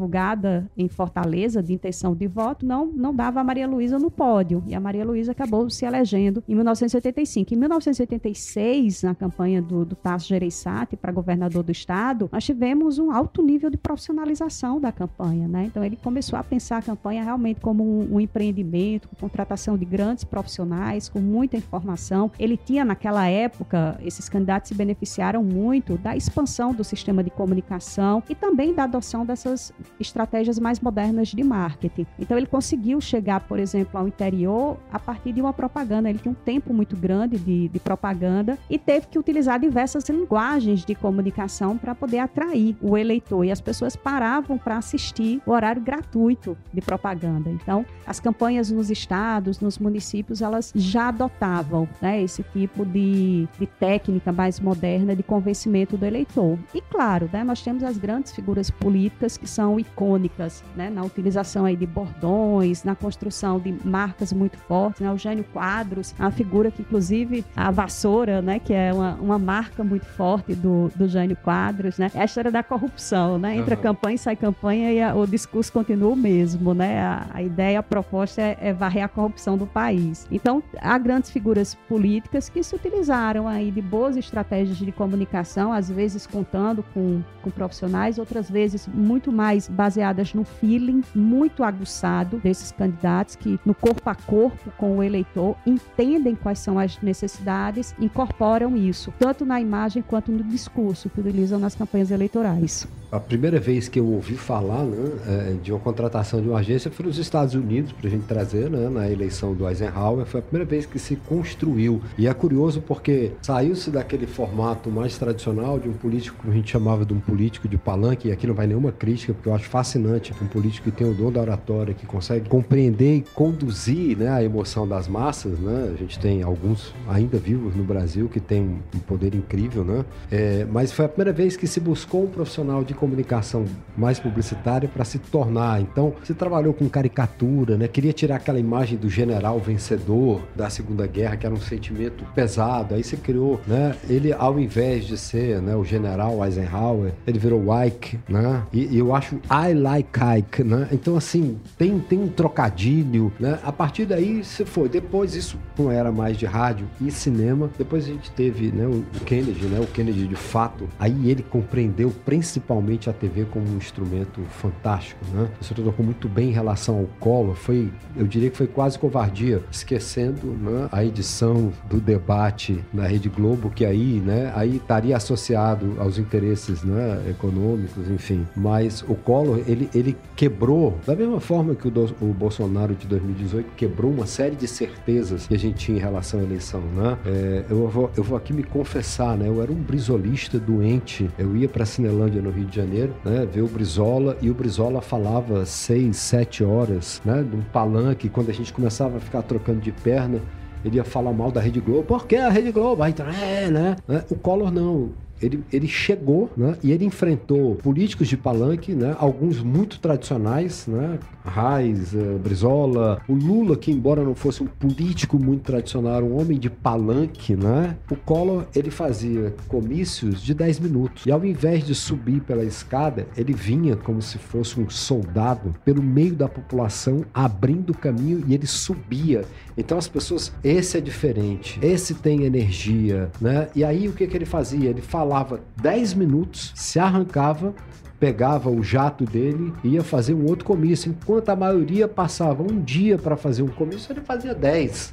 em Fortaleza de intenção de voto não, não dava a Maria Luísa no pódio. E a Maria Luísa acabou se elegendo em 1985. Em 1986, 2006, na campanha do, do Tasso Gereissati para governador do estado, nós tivemos um alto nível de profissionalização da campanha, né? Então ele começou a pensar a campanha realmente como um, um empreendimento, com contratação de grandes profissionais, com muita informação. Ele tinha naquela época, esses candidatos se beneficiaram muito da expansão do sistema de comunicação e também da adoção dessas estratégias mais modernas de marketing. Então ele conseguiu chegar, por exemplo, ao interior a partir de uma propaganda. Ele tinha um tempo muito grande de, de propaganda e teve que utilizar diversas linguagens de comunicação para poder atrair o eleitor. E as pessoas paravam para assistir o horário gratuito de propaganda. Então, as campanhas nos estados, nos municípios, elas já adotavam né, esse tipo de, de técnica mais moderna de convencimento do eleitor. E claro, né, nós temos as grandes figuras políticas que são icônicas né, na utilização aí de bordões, na construção de marcas muito fortes. Né, o Jânio Quadros, a figura que, inclusive, a vassoura, né, que é uma, uma marca muito forte do, do Jânio Quadros, né, é a história da corrupção. Né, entra uhum. campanha e sai campanha e a, o discurso continua o mesmo. Né, a, a ideia, a proposta é, é varrer a corrupção do país. Então, há grandes figuras políticas que se utilizaram aí de boas estratégias de comunicação, às vezes contando com, com profissionais, outras vezes muito mais baseadas no feeling, muito aguçado desses candidatos que, no corpo a corpo com o eleitor, entendem quais são as necessidades, incorporam isso, tanto na imagem quanto no discurso que utilizam nas campanhas eleitorais. A primeira vez que eu ouvi falar né, é, de uma contratação de uma agência foi nos Estados Unidos, para a gente trazer, né, na eleição do Eisenhower. Foi a primeira vez que se construiu. E é curioso porque saiu-se daquele formato mais tradicional de um político, como a gente chamava de um político de palanque, e aqui não vai nenhuma crítica, porque eu acho fascinante um político que tem o dom da oratória, que consegue compreender e conduzir né, a emoção das massas. Né? A gente tem alguns ainda vivos no Brasil que tem um poder incrível, né? É, mas foi a primeira vez que se buscou um profissional de comunicação mais publicitária para se tornar. Então, você trabalhou com caricatura, né? Queria tirar aquela imagem do general vencedor da Segunda Guerra, que era um sentimento pesado. Aí você criou, né? Ele, ao invés de ser né, o general Eisenhower, ele virou Ike, né? E, e eu acho I like Ike, né? Então, assim, tem, tem um trocadilho, né? A partir daí, se foi. Depois, isso não era mais de rádio e cinema. Depois a gente teve né, o Kennedy, né? O Kennedy de fato. Aí ele compreendeu principalmente a TV como um instrumento fantástico, né? Você tocou muito bem em relação ao Collor, foi, eu diria que foi quase covardia, esquecendo né, a edição do debate na Rede Globo, que aí, né, aí estaria associado aos interesses, né, econômicos, enfim. Mas o Collor, ele, ele quebrou, da mesma forma que o, do, o Bolsonaro de 2018 quebrou uma série de certezas que a gente tinha em relação à eleição, né? É, eu, vou, eu vou aqui me confessar, né? Eu era um brisolista doente, eu ia para Cinelândia no Rio de Janeiro, né, ver o Brizola e o Brizola falava seis, sete horas, né, de um palanque, quando a gente começava a ficar trocando de perna, ele ia falar mal da Rede Globo, por que a Rede Globo? Aí, é, né? O Collor não ele, ele chegou né, e ele enfrentou políticos de palanque, né, alguns muito tradicionais, né, Reis, uh, Brizola, o Lula, que embora não fosse um político muito tradicional, um homem de palanque, né, o Collor ele fazia comícios de 10 minutos. E ao invés de subir pela escada, ele vinha como se fosse um soldado pelo meio da população, abrindo o caminho e ele subia. Então as pessoas, esse é diferente, esse tem energia, né? E aí o que, que ele fazia? Ele falava falava 10 minutos, se arrancava, pegava o jato dele e ia fazer um outro comício. Enquanto a maioria passava um dia para fazer um comício, ele fazia 10.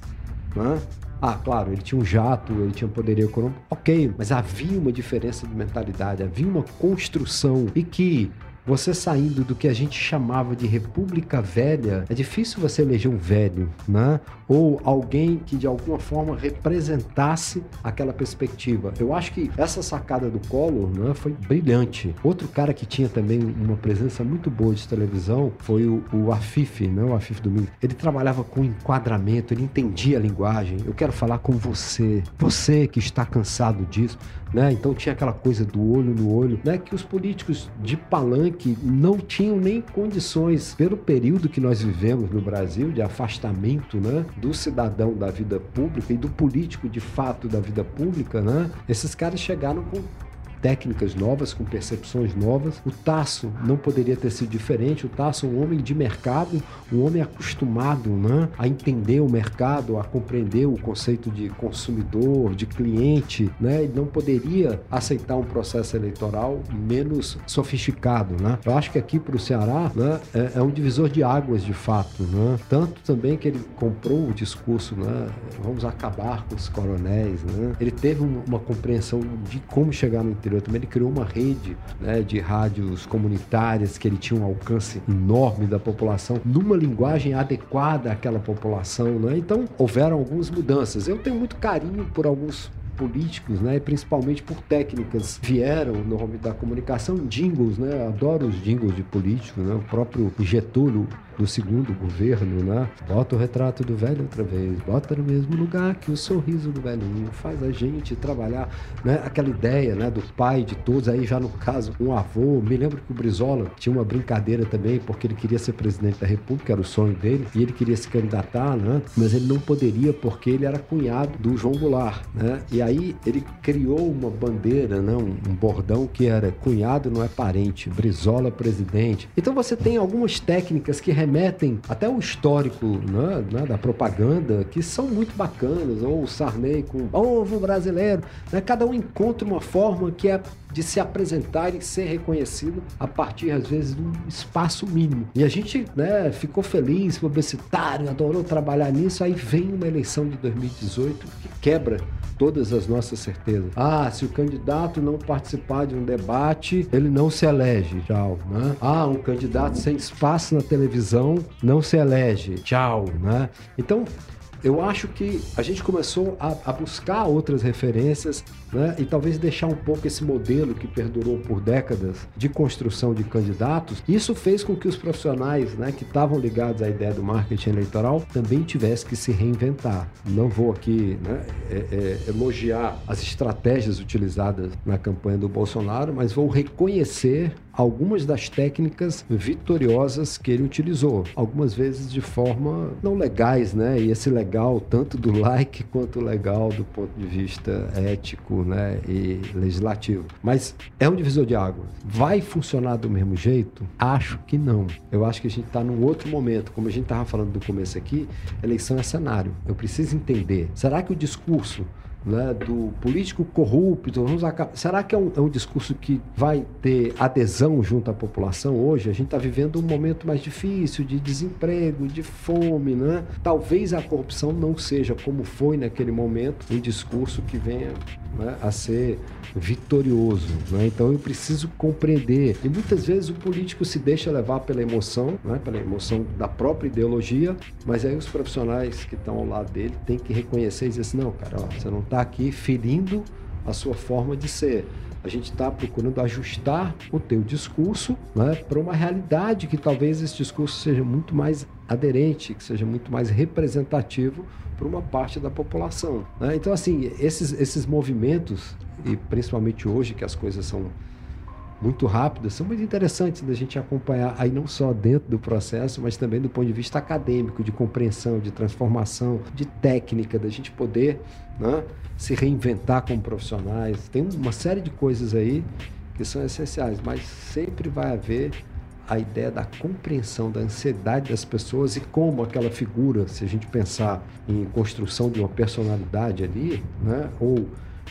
Né? Ah, claro, ele tinha um jato, ele tinha poderio econômico, ok, mas havia uma diferença de mentalidade, havia uma construção e que você saindo do que a gente chamava de República Velha, é difícil você eleger um velho, né? Ou alguém que de alguma forma representasse aquela perspectiva. Eu acho que essa sacada do Collor né, foi brilhante. Outro cara que tinha também uma presença muito boa de televisão foi o, o Afif, né? O Afif Domingues. Ele trabalhava com enquadramento, ele entendia a linguagem. Eu quero falar com você, você que está cansado disso né? Então tinha aquela coisa do olho no olho, né? Que os políticos de palanque não tinham nem condições, pelo período que nós vivemos no Brasil, de afastamento, né? Do cidadão da vida pública e do político de fato da vida pública, né? Esses caras chegaram com técnicas novas, com percepções novas. O Tasso não poderia ter sido diferente. O Tasso é um homem de mercado, um homem acostumado né, a entender o mercado, a compreender o conceito de consumidor, de cliente. Né? Ele não poderia aceitar um processo eleitoral menos sofisticado. Né? Eu acho que aqui para o Ceará né, é, é, um divisor de águas, de fato. Né? Tanto também que ele comprou o discurso, né, vamos acabar com os coronéis. Né? Ele teve uma compreensão de como chegar no interior também. Ele criou uma rede né, de rádios comunitárias que ele tinha um alcance enorme da população, numa linguagem adequada àquela população. Né? Então, houveram algumas mudanças. Eu tenho muito carinho por alguns políticos, né, principalmente por técnicas, vieram no ramo da comunicação, jingles, né, adoro os jingles de políticos, né, o próprio Getúlio do segundo governo, né? Bota o retrato do velho outra vez, bota no mesmo lugar que o sorriso do velhinho, faz a gente trabalhar, né? Aquela ideia, né, do pai de todos, aí já no caso, um avô, me lembro que o Brizola tinha uma brincadeira também, porque ele queria ser presidente da república, era o sonho dele, e ele queria se candidatar, né? Mas ele não poderia porque ele era cunhado do João Goulart, né? E aí ele criou uma bandeira, né? um, um bordão que era cunhado não é parente, Brizola presidente. Então você tem algumas técnicas que remetem remetem até o histórico né, né, da propaganda, que são muito bacanas, ou o Sarney com o povo brasileiro, né, cada um encontra uma forma que é de se apresentar e ser reconhecido a partir, às vezes, de um espaço mínimo. E a gente né, ficou feliz, publicitário, adorou trabalhar nisso, aí vem uma eleição de 2018 que quebra todas as nossas certezas. Ah, se o candidato não participar de um debate, ele não se elege. Tchau, né? Ah, um candidato sem espaço na televisão não se elege. Tchau, né? Então, eu acho que a gente começou a, a buscar outras referências né, e talvez deixar um pouco esse modelo que perdurou por décadas de construção de candidatos. Isso fez com que os profissionais né, que estavam ligados à ideia do marketing eleitoral também tivessem que se reinventar. Não vou aqui né, é, é, elogiar as estratégias utilizadas na campanha do Bolsonaro, mas vou reconhecer algumas das técnicas vitoriosas que ele utilizou, algumas vezes de forma não legais, né? E esse legal tanto do like quanto legal do ponto de vista ético, né, e legislativo. Mas é um divisor de águas. Vai funcionar do mesmo jeito? Acho que não. Eu acho que a gente está num outro momento, como a gente estava falando do começo aqui, eleição é cenário. Eu preciso entender. Será que o discurso né, do político corrupto. Acabar... Será que é um, é um, discurso que vai ter adesão junto à população hoje? A gente está vivendo um momento mais difícil de desemprego, de fome. Né? Talvez a corrupção não seja, como foi naquele momento, um discurso que venha né, a ser vitorioso. Né? Então eu preciso compreender. E muitas vezes o político se deixa levar pela emoção, né, pela emoção da própria ideologia, mas aí os profissionais que estão ao lado dele têm que reconhecer e dizer assim: não, cara, ó, você não está aqui ferindo a sua forma de ser. A gente está procurando ajustar o teu discurso né, para uma realidade que talvez esse discurso seja muito mais aderente, que seja muito mais representativo para uma parte da população. Né? Então, assim, esses, esses movimentos, e principalmente hoje que as coisas são muito rápidas, são muito interessantes da gente acompanhar aí não só dentro do processo, mas também do ponto de vista acadêmico, de compreensão, de transformação, de técnica, da gente poder né, se reinventar como profissionais. Tem uma série de coisas aí que são essenciais, mas sempre vai haver a ideia da compreensão da ansiedade das pessoas e como aquela figura, se a gente pensar em construção de uma personalidade ali, né, ou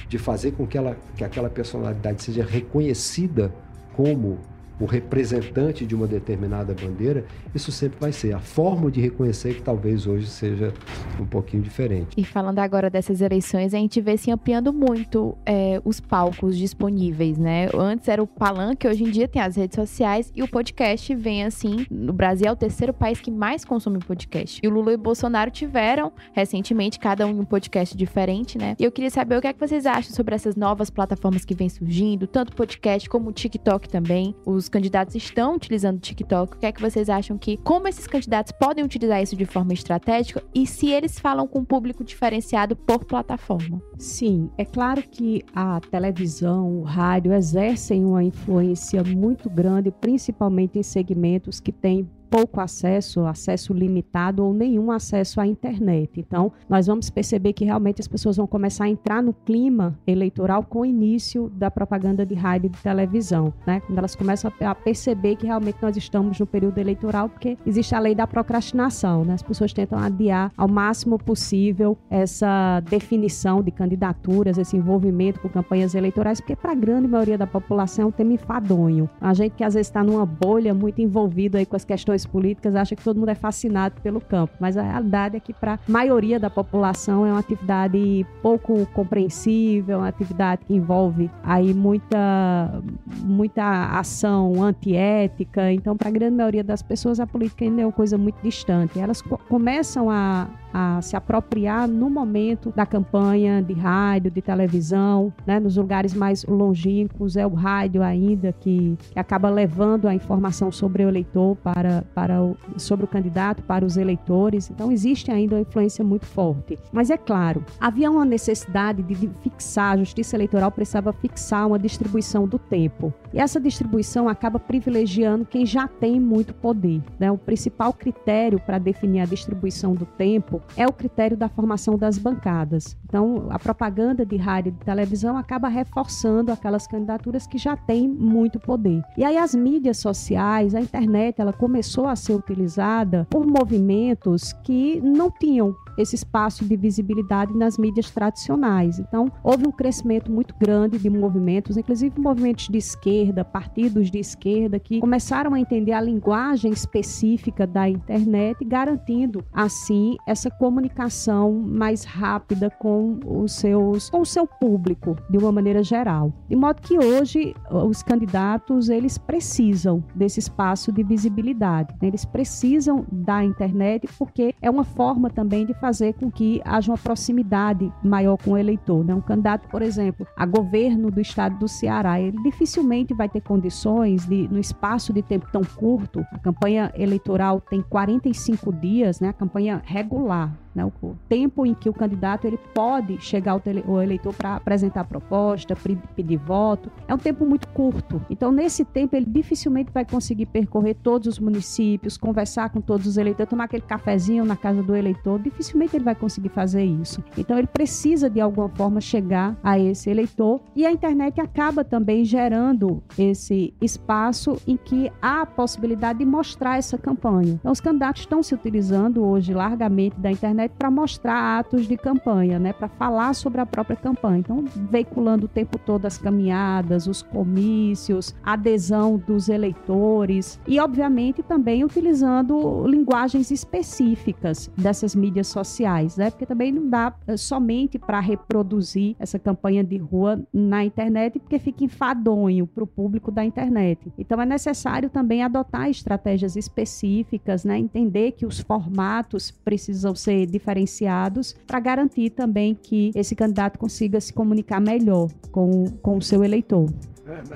de fazer com que, ela, que aquela personalidade seja reconhecida como o representante de uma determinada bandeira, isso sempre vai ser. A forma de reconhecer que talvez hoje seja um pouquinho diferente. E falando agora dessas eleições, a gente vê se ampliando muito é, os palcos disponíveis, né? Antes era o palanque, hoje em dia tem as redes sociais e o podcast vem assim. No Brasil é o terceiro país que mais consome podcast. E o Lula e o Bolsonaro tiveram recentemente, cada um um podcast diferente, né? E eu queria saber o que é que vocês acham sobre essas novas plataformas que vêm surgindo, tanto podcast como o TikTok também. Os candidatos estão utilizando o TikTok. O que é que vocês acham que como esses candidatos podem utilizar isso de forma estratégica e se eles falam com um público diferenciado por plataforma? Sim, é claro que a televisão, o rádio exercem uma influência muito grande, principalmente em segmentos que têm pouco acesso, acesso limitado ou nenhum acesso à internet. Então, nós vamos perceber que realmente as pessoas vão começar a entrar no clima eleitoral com o início da propaganda de rádio e de televisão, né? Quando elas começam a perceber que realmente nós estamos no período eleitoral, porque existe a lei da procrastinação, né? As pessoas tentam adiar ao máximo possível essa definição de candidaturas, esse envolvimento com campanhas eleitorais, porque para a grande maioria da população é um tema enfadonho. A gente que às vezes está numa bolha muito envolvido aí com as questões políticas acha que todo mundo é fascinado pelo campo, mas a realidade é que para a maioria da população é uma atividade pouco compreensível, uma atividade que envolve aí muita muita ação antiética. Então, para a grande maioria das pessoas, a política ainda é uma coisa muito distante. Elas co começam a a se apropriar no momento da campanha de rádio, de televisão, né? nos lugares mais longínquos, é o rádio ainda que, que, acaba levando a informação sobre o eleitor para, para o, sobre o candidato para os eleitores. Então existe ainda uma influência muito forte. Mas é claro, havia uma necessidade de, fixar, a justiça eleitoral precisava fixar uma distribuição do tempo. E essa distribuição acaba privilegiando quem já tem muito poder. Né? O principal critério para definir a distribuição do tempo é o critério da formação das bancadas. Então, a propaganda de rádio e de televisão acaba reforçando aquelas candidaturas que já têm muito poder. E aí as mídias sociais, a internet, ela começou a ser utilizada por movimentos que não tinham esse espaço de visibilidade nas mídias tradicionais. Então, houve um crescimento muito grande de movimentos, inclusive movimentos de esquerda, partidos de esquerda, que começaram a entender a linguagem específica da internet, garantindo, assim, essa comunicação mais rápida com os seus, com o seu público, de uma maneira geral. De modo que hoje os candidatos, eles precisam desse espaço de visibilidade, né? eles precisam da internet porque é uma forma também de fazer com que haja uma proximidade maior com o eleitor. Né? Um candidato, por exemplo, a governo do estado do Ceará, ele dificilmente vai ter condições de, no espaço de tempo tão curto, a campanha eleitoral tem 45 dias, né? a campanha regular, né, o tempo em que o candidato ele pode chegar ao, tele, ao eleitor para apresentar proposta, pedir voto, é um tempo muito curto. Então, nesse tempo, ele dificilmente vai conseguir percorrer todos os municípios, conversar com todos os eleitores, tomar aquele cafezinho na casa do eleitor, dificilmente ele vai conseguir fazer isso. Então, ele precisa, de alguma forma, chegar a esse eleitor e a internet acaba também gerando esse espaço em que há a possibilidade de mostrar essa campanha. Então, os candidatos estão se utilizando hoje largamente da internet para mostrar atos de campanha, né, para falar sobre a própria campanha. Então, veiculando o tempo todo as caminhadas, os comícios, adesão dos eleitores e, obviamente, também utilizando linguagens específicas dessas mídias sociais, né, porque também não dá eh, somente para reproduzir essa campanha de rua na internet, porque fica enfadonho para o público da internet. Então, é necessário também adotar estratégias específicas, né, entender que os formatos precisam ser diferenciados para garantir também que esse candidato consiga se comunicar melhor com, com o seu eleitor.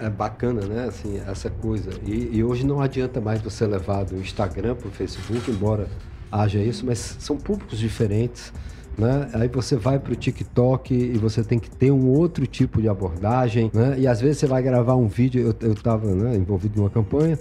É, bacana, né? Assim, essa coisa. E, e, hoje não adianta mais você levar do Instagram para o Facebook, embora haja isso, mas são públicos diferentes. Né? Aí você vai para o TikTok e você tem que ter um outro tipo de abordagem, né? E às vezes você vai gravar um vídeo. Eu estava né, envolvido numa campanha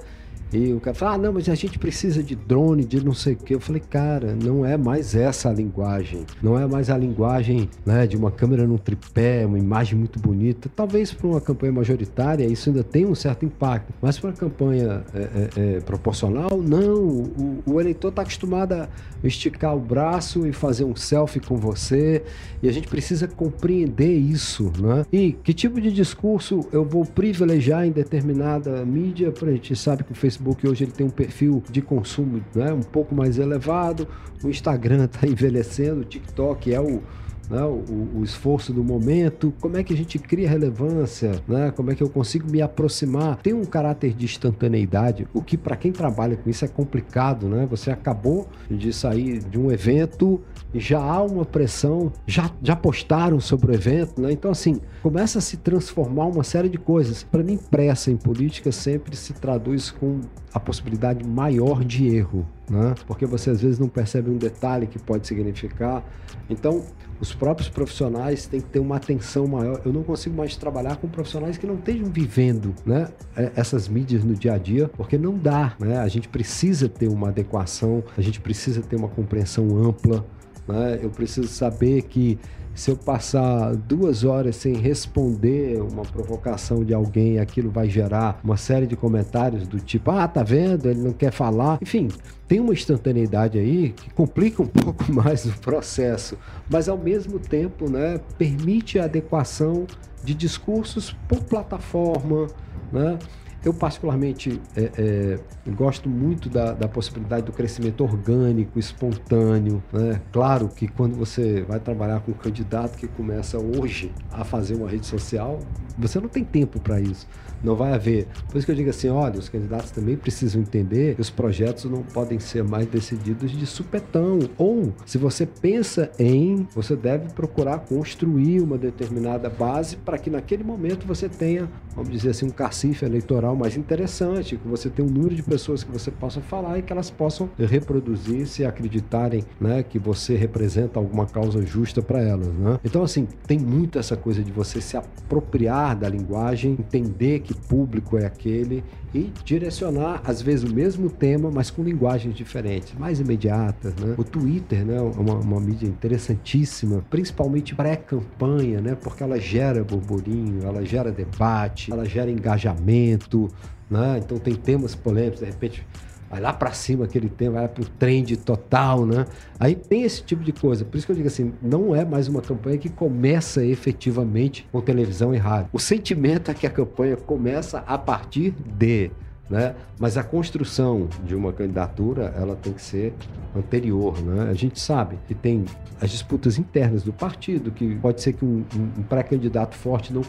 e o cara fala, ah, não, mas a gente precisa de drone, de não sei o quê. Eu falei, cara, não é mais essa a linguagem. Não é mais a linguagem né, de uma câmera num tripé, uma imagem muito bonita. Talvez para uma campanha majoritária isso ainda tem um certo impacto. Mas para uma campanha é, é, é, proporcional, não. O, o eleitor está acostumado a esticar o braço e fazer um selfie com você. E a gente precisa compreender isso. Né? E que tipo de discurso eu vou privilegiar em determinada mídia? A gente sabe que o Facebook Facebook hoje ele tem um perfil de consumo né, um pouco mais elevado, o Instagram está <laughs> envelhecendo, o TikTok é o, né, o, o, esforço do momento, como é que a gente cria relevância, né, como é que eu consigo me aproximar. Tem um caráter de instantaneidade, o que para quem trabalha com isso é complicado, né? Você acabou de sair de um evento já há uma pressão, já, já postaram sobre o evento, né? Então, assim, começa a se transformar uma série de coisas. Para mim, pressa em política sempre se traduz com a possibilidade maior de erro. né? Porque você às vezes não percebe um detalhe que pode significar. Então, os próprios profissionais têm que ter uma atenção maior. Eu não consigo mais trabalhar com profissionais que não estejam vivendo né, é, essas mídias no dia a dia, porque não dá. Né? A gente precisa ter uma adequação, a gente precisa ter uma compreensão ampla. Né? Eu preciso saber que se eu passar duas horas sem responder uma provocação de alguém, aquilo vai gerar uma série de comentários do tipo: ah, tá vendo? Ele não quer falar. Enfim, tem uma instantaneidade aí que complica um <laughs> pouco mais o processo, mas ao mesmo tempo, né, permite a adequação de discursos por plataforma, né? Eu, particularmente, é, é, gosto muito da, da, possibilidade do crescimento orgânico, espontâneo. Né? Claro que quando você vai trabalhar com um candidato que começa hoje a fazer uma rede social, você não tem tempo para isso. Não vai haver. Por isso que eu digo assim: olha, os candidatos também precisam entender que os projetos não podem ser mais decididos de supetão. Ou, se você pensa em, você deve procurar construir uma determinada base para que naquele momento você tenha, vamos dizer assim, um cacife eleitoral mais interessante, que você tenha um número de pessoas que você possa falar e que elas possam reproduzir se acreditarem né, que você representa alguma causa justa para elas. Né? Então, assim, tem muito essa coisa de você se apropriar da linguagem, entender que público é aquele e direcionar, às vezes, o mesmo tema, mas com linguagens diferentes, mais imediatas. Né? O Twitter né, é uma, uma mídia interessantíssima, principalmente pré-campanha, né, porque ela gera burburinho, ela gera debate, ela gera engajamento. Né? Então, tem temas polêmicos, de repente vai lá para cima aquele tema, vai para o trend total, né? Aí tem esse tipo de coisa. Por isso que eu digo assim, não é mais uma campanha que começa efetivamente com televisão e rádio. O sentimento é que a campanha começa a partir de né? Mas a construção de uma candidatura, ela tem que ser anterior, né? A gente sabe que tem as disputas internas do partido, que pode ser que um, um pré-candidato forte não,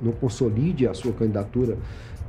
não consolide a sua candidatura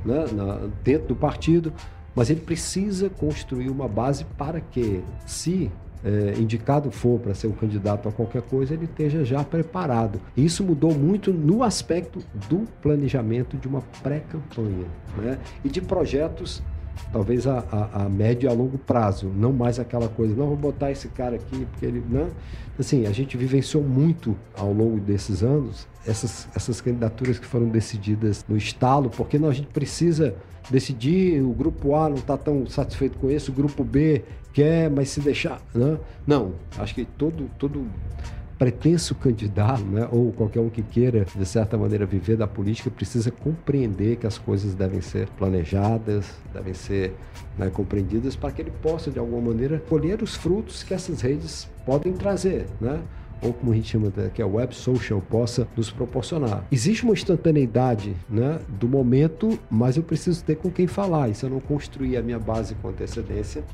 né? Na, dentro do partido, mas ele precisa construir uma base para que, se é, indicado for para ser um candidato a qualquer coisa, ele esteja já preparado. Isso mudou muito no aspecto do planejamento de uma pré-campanha né? e de projetos talvez a, a, a, médio e a longo prazo, não mais aquela coisa, não vou botar esse cara aqui porque ele, né? Assim, a gente vivenciou muito ao longo desses anos essas, essas candidaturas que foram decididas no estalo, porque não, a gente precisa decidir, o grupo A não está tão satisfeito com isso, o grupo B quer, mas se deixar. Né? Não, acho que todo, todo pretenso candidato, né, ou qualquer um que queira, de certa maneira, viver da política, precisa compreender que as coisas devem ser planejadas, devem ser né, compreendidas para que ele possa, de alguma maneira, colher os frutos que essas redes podem trazer. Né? Ou como a gente chama, que é web social, possa nos proporcionar. Existe uma instantaneidade né, do momento, mas eu preciso ter com quem falar. E se eu não construir a minha base com antecedência,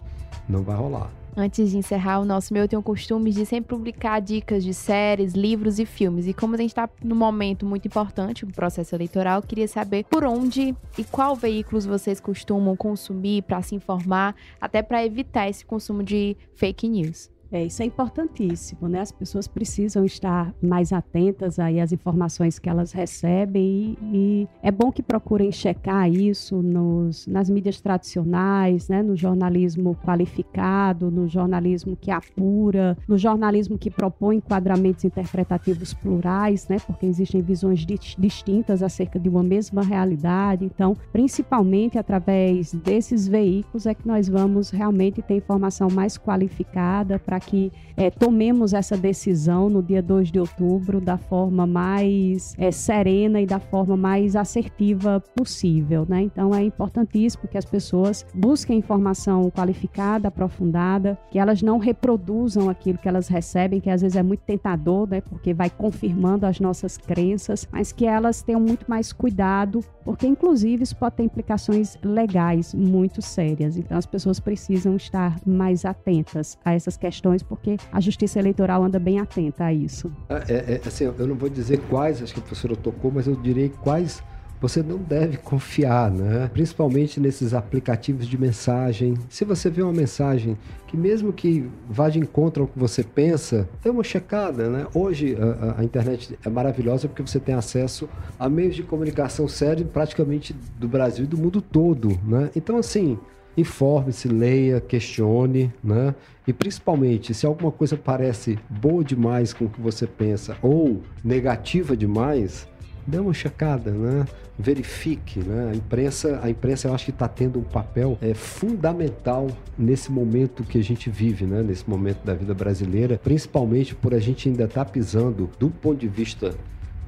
não vai rolar. Antes de encerrar, o nosso meu tem o costume de sempre publicar dicas de séries, livros e filmes. E como a gente está num momento muito importante, um processo eleitoral, queria saber por onde e qual veículos vocês costumam consumir para se informar, até para evitar esse consumo de fake news. É, isso é importantíssimo, né? As pessoas precisam estar mais atentas aí às informações que elas recebem e, e é bom que procurem checar isso nos, nas mídias tradicionais, né? No jornalismo qualificado, no jornalismo que apura, no jornalismo que propõe enquadramentos interpretativos plurais, né? Porque existem visões distintas acerca de uma mesma realidade. Então, principalmente através desses veículos é que nós vamos realmente ter informação mais qualificada para para que é, tomemos essa decisão no dia 2 de outubro da forma mais é, serena e da forma mais assertiva possível. Né? Então é importantíssimo que as pessoas busquem informação qualificada, aprofundada, que elas não reproduzam aquilo que elas recebem, que às vezes é muito tentador, né? porque vai confirmando as nossas crenças, mas que elas tenham muito mais cuidado, porque inclusive isso pode ter implicações legais muito sérias. Então as pessoas precisam estar mais atentas a essas questões questões, porque a justiça eleitoral anda bem atenta a isso. É, é, é, assim, eu não vou dizer quais, acho que a professora tocou, mas eu direi quais você não deve confiar, né? Principalmente nesses aplicativos de mensagem. Se você vê uma mensagem que mesmo que vá de encontro ao que você pensa, dê uma checada, né? Hoje a, a, internet é maravilhosa porque você tem acesso a meios de comunicação sério praticamente do Brasil e do mundo todo, né? Então assim, informe-se, leia, questione, né? E principalmente, se alguma coisa parece boa demais com o que você pensa ou negativa demais, dê uma checada, né? Verifique, né? A imprensa, a imprensa eu acho que está tendo um papel é, fundamental nesse momento que a gente vive, né? Nesse momento da vida brasileira, principalmente por a gente ainda estar tá pisando do ponto de vista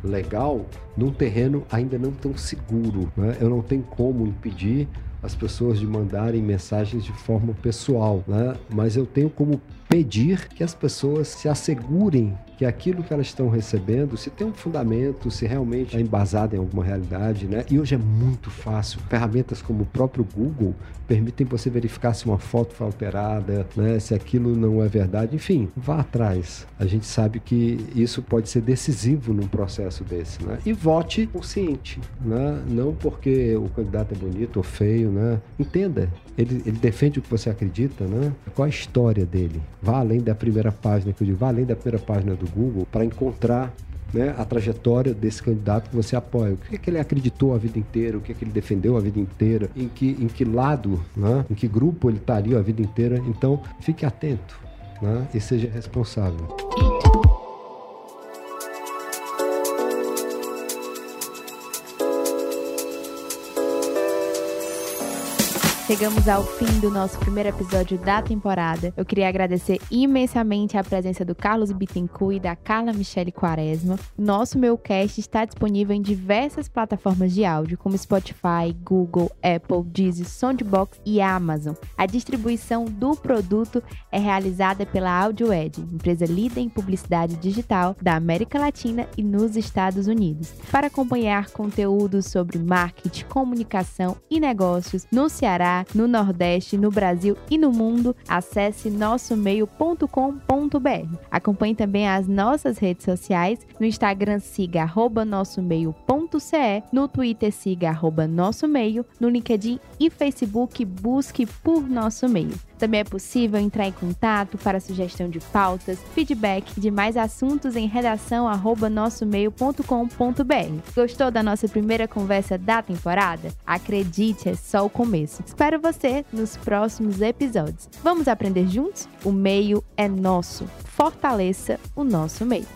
legal num terreno ainda não tão seguro, né? Eu não tenho como impedir as pessoas de mandarem mensagens de forma pessoal, né? Mas eu tenho como pedir que as pessoas se assegurem que aquilo que elas estão recebendo, se tem um fundamento, se realmente é embasado em alguma realidade, né? E hoje é muito fácil. Ferramentas como o próprio Google permitem você verificar se uma foto foi alterada, né? Se aquilo não é verdade. Enfim, vá atrás. A gente sabe que isso pode ser decisivo num processo desse, né? E vote consciente, né? Não porque o candidato é bonito ou feio, né? Entenda. Ele, ele defende o que você acredita, né? Qual a história dele? Vá além da primeira página que eu digo, vá além da primeira página do Google para encontrar né, a trajetória desse candidato que você apoia. O que, é que ele acreditou a vida inteira, o que, é que ele defendeu a vida inteira, em que, em que lado, né, em que grupo ele estaria a vida inteira. Então, fique atento né, e seja responsável. Chegamos ao fim do nosso primeiro episódio da temporada. Eu queria agradecer imensamente a presença do Carlos Bittencourt e da Carla Michele Quaresma. Nosso meu cast está disponível em diversas plataformas de áudio, como Spotify, Google, Apple, Deezer, Soundbox e Amazon. A distribuição do produto é realizada pela AudioEd, empresa líder em publicidade digital da América Latina e nos Estados Unidos. Para acompanhar conteúdos sobre marketing, comunicação e negócios no Ceará, no Nordeste, no Brasil e no mundo, acesse nossomeio.com.br. Acompanhe também as nossas redes sociais. No Instagram, siga arroba nossomeio.ce, no Twitter, siga arroba nossomeio, no LinkedIn e Facebook, busque por Nosso Meio. Também é possível entrar em contato para sugestão de pautas, feedback de mais assuntos em redação nossomeio.com.br. Gostou da nossa primeira conversa da temporada? Acredite, é só o começo. Espero você nos próximos episódios. Vamos aprender juntos? O meio é nosso. Fortaleça o nosso meio.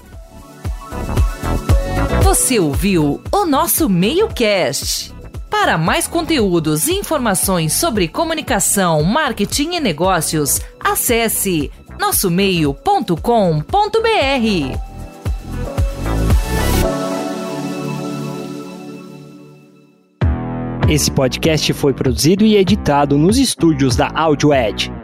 Você ouviu o nosso Meio Cast. Para mais conteúdos e informações sobre comunicação, marketing e negócios, acesse nossomeio.com.br. Esse podcast foi produzido e editado nos estúdios da AudioEd